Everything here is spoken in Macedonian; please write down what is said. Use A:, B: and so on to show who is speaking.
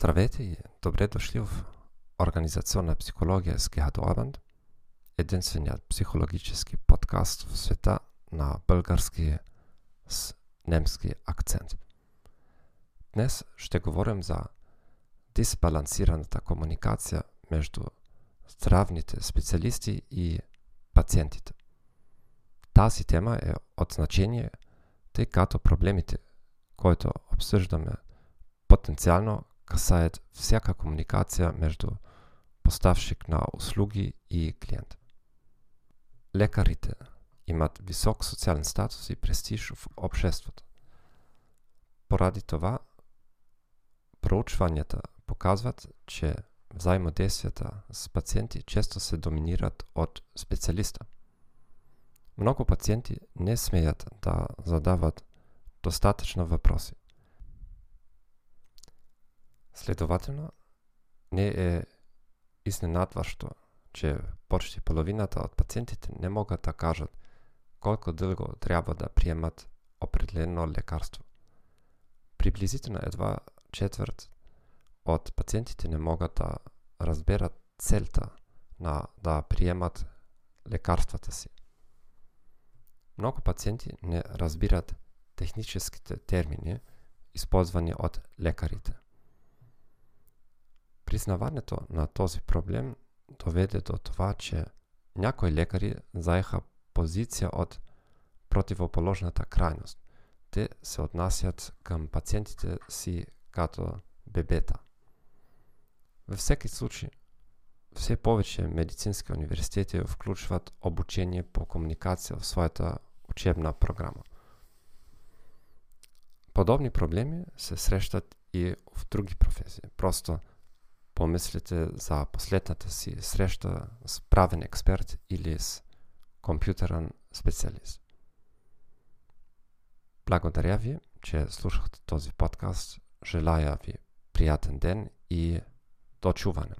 A: Здравейте и добре дошли в Организационна психологија с Гехат Орбанд, единствениот психологически подкаст в света на български с немски акцент. Днес ще говорим за дисбалансираната комуникација меѓу здравните специјалисти и пациентите. Тази тема е од значение, тъй като проблемите които обсъждаме потенцијално касаат всяка комуникација меѓу поставшик на услуги и клиент. Лекарите имат висок социјален статус и престиж во општеството. Поради това, проучвањата показват, че взаимодействијата с пациенти често се доминират од специјалиста. Многу пациенти не смејат да задават достаточно въпроси. Следователно, не е изненадващо, че почти половината од пациентите не могат да кажат колку долго треба да приемат определено лекарство. Приблизително едва четврт од пациентите не могат да разберат целта на да приемат лекарствата си. Многу пациенти не разбират техническите термини използвани од лекарите. Признавањето на този проблем доведе до това, че някои лекари заеха позиција од противоположната крајност. Те се однасят кам пациентите си като бебета. Во всеки случај, все повеќе медицински универзитети вклучуваат обучение по комуникација во својата учебна програма. Подобни проблеми се срештат и в други професии. Просто помислите за последната си среща с правен експерт или с компјутерен специјалист. Благодаря ви, че слушахте този подкаст. Желая ви пријатен ден и до чуване.